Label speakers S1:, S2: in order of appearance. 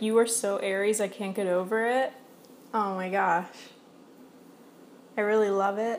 S1: like you are so Aries, I can't get over it. Oh my gosh. I really love it.